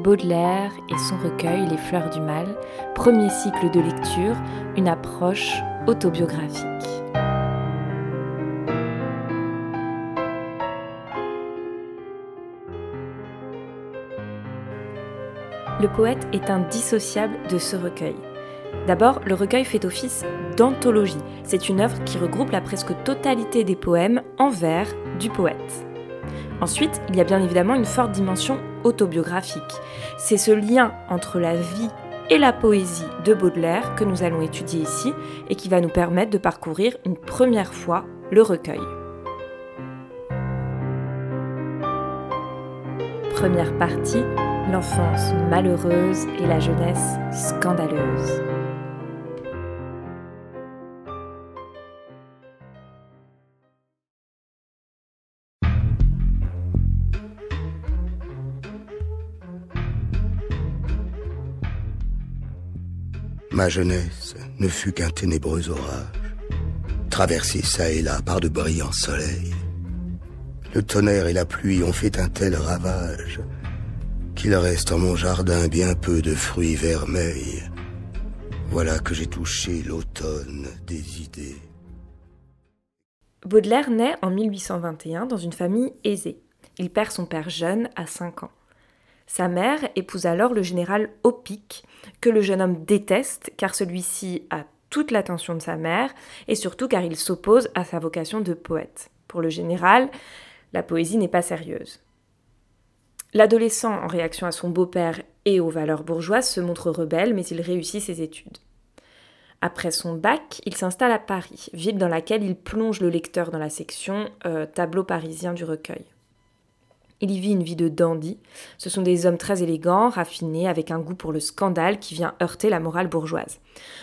Baudelaire et son recueil Les Fleurs du Mal, premier cycle de lecture, une approche autobiographique. Le poète est indissociable de ce recueil. D'abord, le recueil fait office d'anthologie. C'est une œuvre qui regroupe la presque totalité des poèmes en vers du poète. Ensuite, il y a bien évidemment une forte dimension autobiographique. C'est ce lien entre la vie et la poésie de Baudelaire que nous allons étudier ici et qui va nous permettre de parcourir une première fois le recueil. Première partie, l'enfance malheureuse et la jeunesse scandaleuse. Ma jeunesse ne fut qu'un ténébreux orage, traversé çà et là par de brillants soleils. Le tonnerre et la pluie ont fait un tel ravage qu'il reste en mon jardin bien peu de fruits vermeils. Voilà que j'ai touché l'automne des idées. Baudelaire naît en 1821 dans une famille aisée. Il perd son père jeune à 5 ans. Sa mère épouse alors le général Opic, que le jeune homme déteste car celui-ci a toute l'attention de sa mère et surtout car il s'oppose à sa vocation de poète. Pour le général, la poésie n'est pas sérieuse. L'adolescent, en réaction à son beau-père et aux valeurs bourgeoises, se montre rebelle, mais il réussit ses études. Après son bac, il s'installe à Paris, ville dans laquelle il plonge le lecteur dans la section euh, tableau parisien du recueil. Il y vit une vie de dandy. Ce sont des hommes très élégants, raffinés, avec un goût pour le scandale qui vient heurter la morale bourgeoise.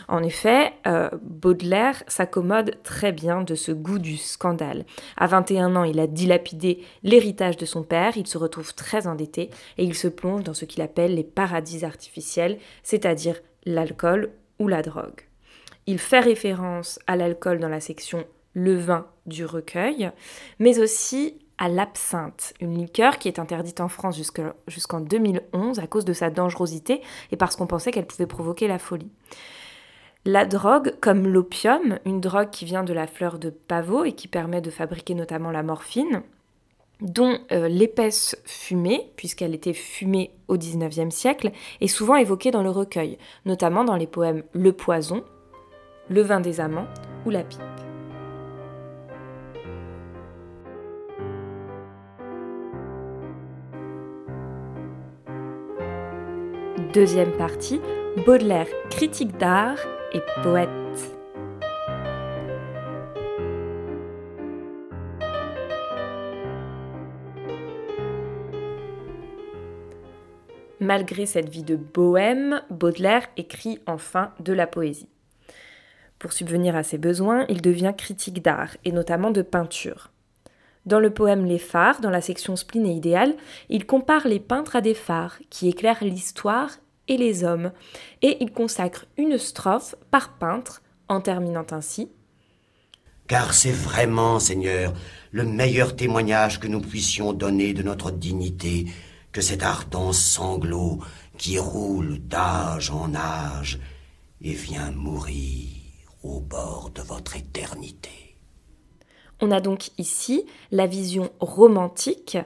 En effet, euh, Baudelaire s'accommode très bien de ce goût du scandale. À 21 ans, il a dilapidé l'héritage de son père, il se retrouve très endetté et il se plonge dans ce qu'il appelle les paradis artificiels, c'est-à-dire l'alcool ou la drogue. Il fait référence à l'alcool dans la section le vin du recueil, mais aussi à l'absinthe, une liqueur qui est interdite en France jusqu'en 2011 à cause de sa dangerosité et parce qu'on pensait qu'elle pouvait provoquer la folie. La drogue, comme l'opium, une drogue qui vient de la fleur de pavot et qui permet de fabriquer notamment la morphine, dont euh, l'épaisse fumée, puisqu'elle était fumée au XIXe siècle, est souvent évoquée dans le recueil, notamment dans les poèmes Le Poison, Le vin des amants ou La pipe. Deuxième partie, Baudelaire, critique d'art et poète. Malgré cette vie de bohème, Baudelaire écrit enfin de la poésie. Pour subvenir à ses besoins, il devient critique d'art, et notamment de peinture. Dans le poème Les phares, dans la section spleen et idéal, il compare les peintres à des phares qui éclairent l'histoire et les hommes, et il consacre une strophe par peintre en terminant ainsi Car c'est vraiment, Seigneur, le meilleur témoignage que nous puissions donner de notre dignité que cet ardent sanglot qui roule d'âge en âge et vient mourir au bord de votre éternité. On a donc ici la vision romantique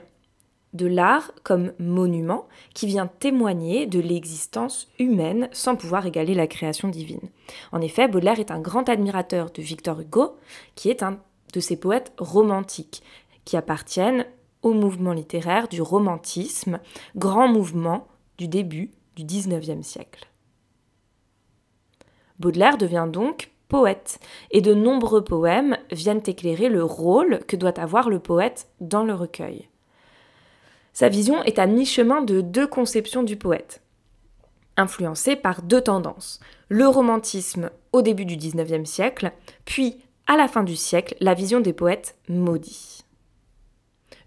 de l'art comme monument qui vient témoigner de l'existence humaine sans pouvoir égaler la création divine. En effet, Baudelaire est un grand admirateur de Victor Hugo, qui est un de ces poètes romantiques qui appartiennent au mouvement littéraire du romantisme, grand mouvement du début du XIXe siècle. Baudelaire devient donc poète, et de nombreux poèmes viennent éclairer le rôle que doit avoir le poète dans le recueil. Sa vision est à mi-chemin de deux conceptions du poète, influencées par deux tendances, le romantisme au début du XIXe siècle, puis à la fin du siècle, la vision des poètes maudits.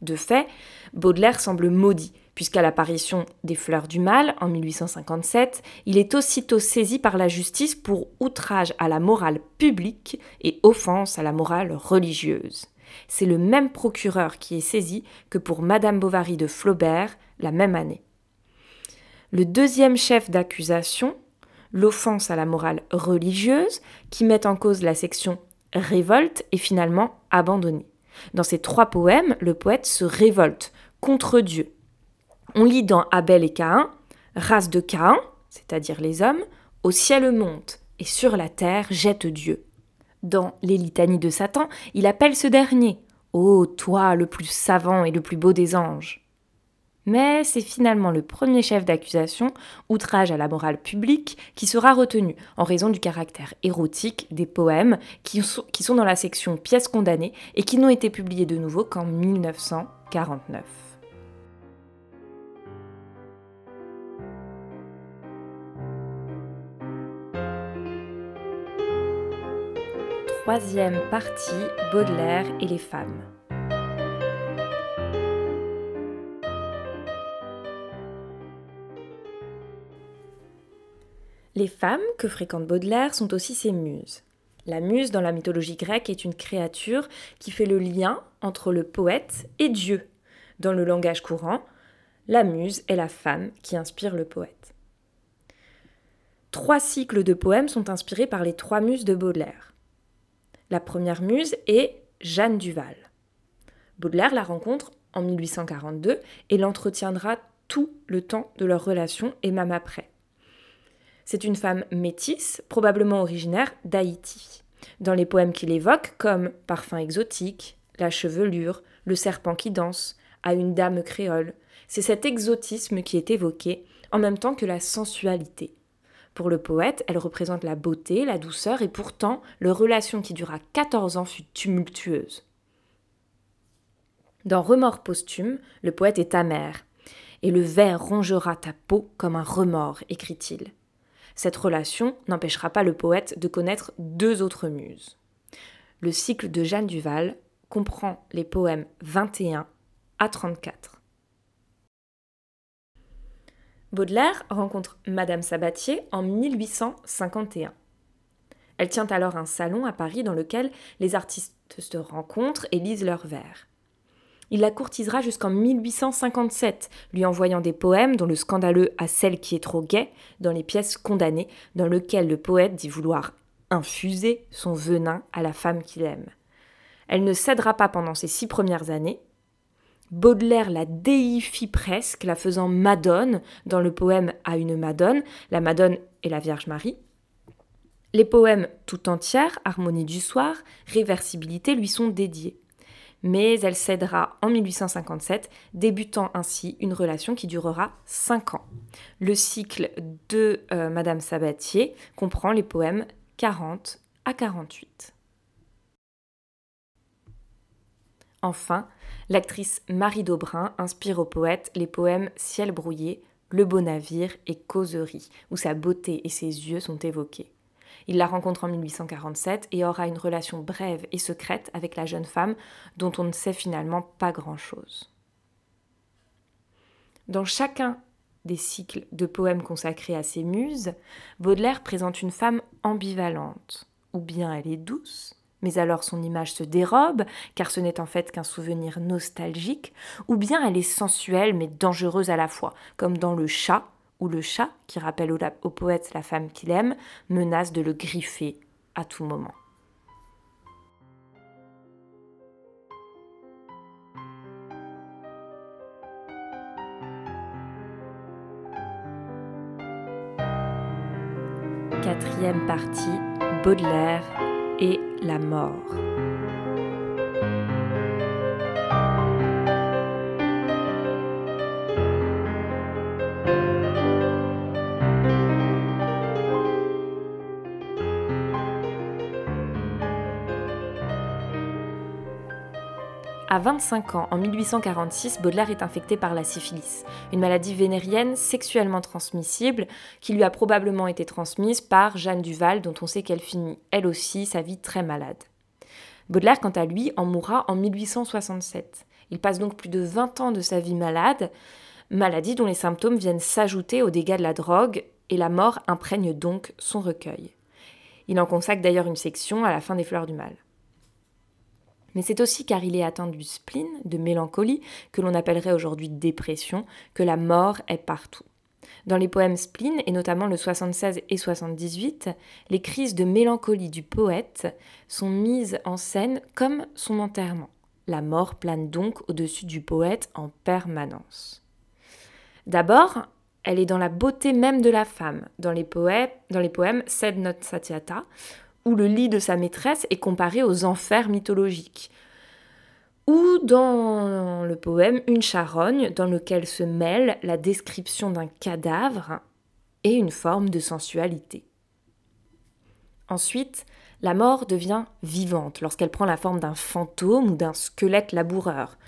De fait, Baudelaire semble maudit, puisqu'à l'apparition des Fleurs du Mal en 1857, il est aussitôt saisi par la justice pour outrage à la morale publique et offense à la morale religieuse. C'est le même procureur qui est saisi que pour Madame Bovary de Flaubert la même année. Le deuxième chef d'accusation, l'offense à la morale religieuse, qui met en cause la section révolte, est finalement abandonnée. Dans ces trois poèmes, le poète se révolte contre Dieu. On lit dans Abel et Caïn, race de Caïn, c'est-à-dire les hommes, au ciel monte et sur la terre jette Dieu. Dans les litanies de Satan, il appelle ce dernier Ô toi, le plus savant et le plus beau des anges mais c'est finalement le premier chef d'accusation, outrage à la morale publique, qui sera retenu en raison du caractère érotique des poèmes qui sont, dans la section pièces condamnées et qui n'ont été publiés de nouveau qu'en 1949. Troisième partie, Baudelaire et les femmes. Les femmes que fréquente Baudelaire sont aussi ses muses. La muse dans la mythologie grecque est une créature qui fait le lien entre le poète et Dieu. Dans le langage courant, la muse est la femme qui inspire le poète. Trois cycles de poèmes sont inspirés par les trois muses de Baudelaire. La première muse est Jeanne Duval. Baudelaire la rencontre en 1842 et l'entretiendra tout le temps de leur relation et même après. C'est une femme métisse, probablement originaire d'Haïti. Dans les poèmes qu'il évoque, comme Parfum exotique, La chevelure, Le serpent qui danse, À une dame créole, c'est cet exotisme qui est évoqué, en même temps que la sensualité. Pour le poète, elle représente la beauté, la douceur, et pourtant, leur relation qui dura 14 ans fut tumultueuse. Dans Remords posthume, le poète est amer, et le ver rongera ta peau comme un remords, écrit-il. Cette relation n'empêchera pas le poète de connaître deux autres muses. Le cycle de Jeanne Duval comprend les poèmes 21 à 34. Baudelaire rencontre Madame Sabatier en 1851. Elle tient alors un salon à Paris dans lequel les artistes se rencontrent et lisent leurs vers. Il la courtisera jusqu'en 1857, lui envoyant des poèmes dont le scandaleux à celle qui est trop gaie dans les pièces condamnées, dans lequel le poète dit vouloir infuser son venin à la femme qu'il aime. Elle ne cédera pas pendant ces six premières années. Baudelaire la déifie presque, la faisant Madone dans le poème À une Madone. La Madone est la Vierge Marie. Les poèmes tout entières, Harmonie du soir, Réversibilité, lui sont dédiés mais elle cédera en 1857, débutant ainsi une relation qui durera 5 ans. Le cycle de euh, Madame Sabatier comprend les poèmes 40 à 48. Enfin, l'actrice Marie Daubrin inspire au poète les poèmes Ciel brouillé, Le beau navire et Causerie, où sa beauté et ses yeux sont évoqués. Il la rencontre en 1847 et aura une relation brève et secrète avec la jeune femme dont on ne sait finalement pas grand-chose. Dans chacun des cycles de poèmes consacrés à ses muses, Baudelaire présente une femme ambivalente. Ou bien elle est douce, mais alors son image se dérobe, car ce n'est en fait qu'un souvenir nostalgique, ou bien elle est sensuelle mais dangereuse à la fois, comme dans Le chat, où le chat, qui rappelle au, poète la femme qu'il aime, menace de le griffer à tout moment. Quatrième partie, Baudelaire et la mort. À 25 ans, en 1846, Baudelaire est infecté par la syphilis, une maladie vénérienne sexuellement transmissible qui lui a probablement été transmise par Jeanne Duval, dont on sait qu'elle finit elle aussi sa vie très malade. Baudelaire, quant à lui, en mourra en 1867. Il passe donc plus de 20 ans de sa vie malade, maladie dont les symptômes viennent s'ajouter aux dégâts de la drogue, et la mort imprègne donc son recueil. Il en consacre d'ailleurs une section à la fin des Fleurs du Mal mais c'est aussi car il est atteint du spleen, de mélancolie, que l'on appellerait aujourd'hui dépression, que la mort est partout. Dans les poèmes spleen, et notamment le 76 et 78, les crises de mélancolie du poète sont mises en scène comme son enterrement. La mort plane donc au-dessus du poète en permanence. D'abord, elle est dans la beauté même de la femme, dans les, poèmes, dans les Sed Not Satyata, où le lit de sa maîtresse est comparé aux enfers mythologiques, ou dans le poème Une charogne, dans lequel se mêle la description d'un cadavre et une forme de sensualité. Ensuite, la mort devient vivante lorsqu'elle prend la forme d'un fantôme ou d'un squelette laboureur,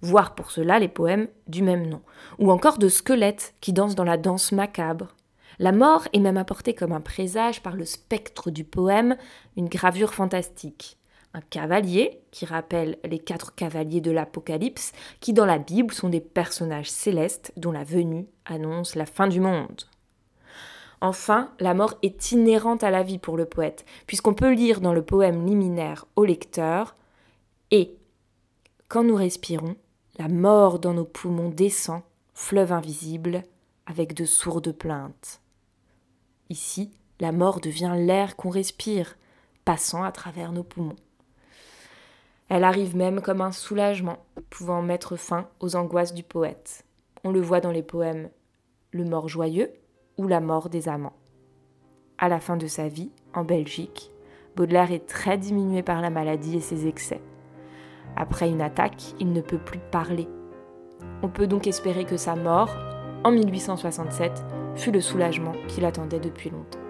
voire pour cela les poèmes du même nom, ou encore de squelettes qui dansent dans la danse macabre. La mort est même apportée comme un présage par le spectre du poème, une gravure fantastique un cavalier, qui rappelle les quatre cavaliers de l'Apocalypse, qui dans la Bible sont des personnages célestes dont la venue annonce la fin du monde. Enfin, la mort est inhérente à la vie pour le poète, puisqu'on peut lire dans le poème liminaire au lecteur Et, quand nous respirons, la mort dans nos poumons descend, fleuve invisible, avec de sourdes plaintes. Ici, la mort devient l'air qu'on respire, passant à travers nos poumons. Elle arrive même comme un soulagement, pouvant mettre fin aux angoisses du poète. On le voit dans les poèmes Le mort joyeux ou La mort des amants. À la fin de sa vie, en Belgique, Baudelaire est très diminué par la maladie et ses excès. Après une attaque, il ne peut plus parler. On peut donc espérer que sa mort, en 1867, fut le soulagement qu'il attendait depuis longtemps.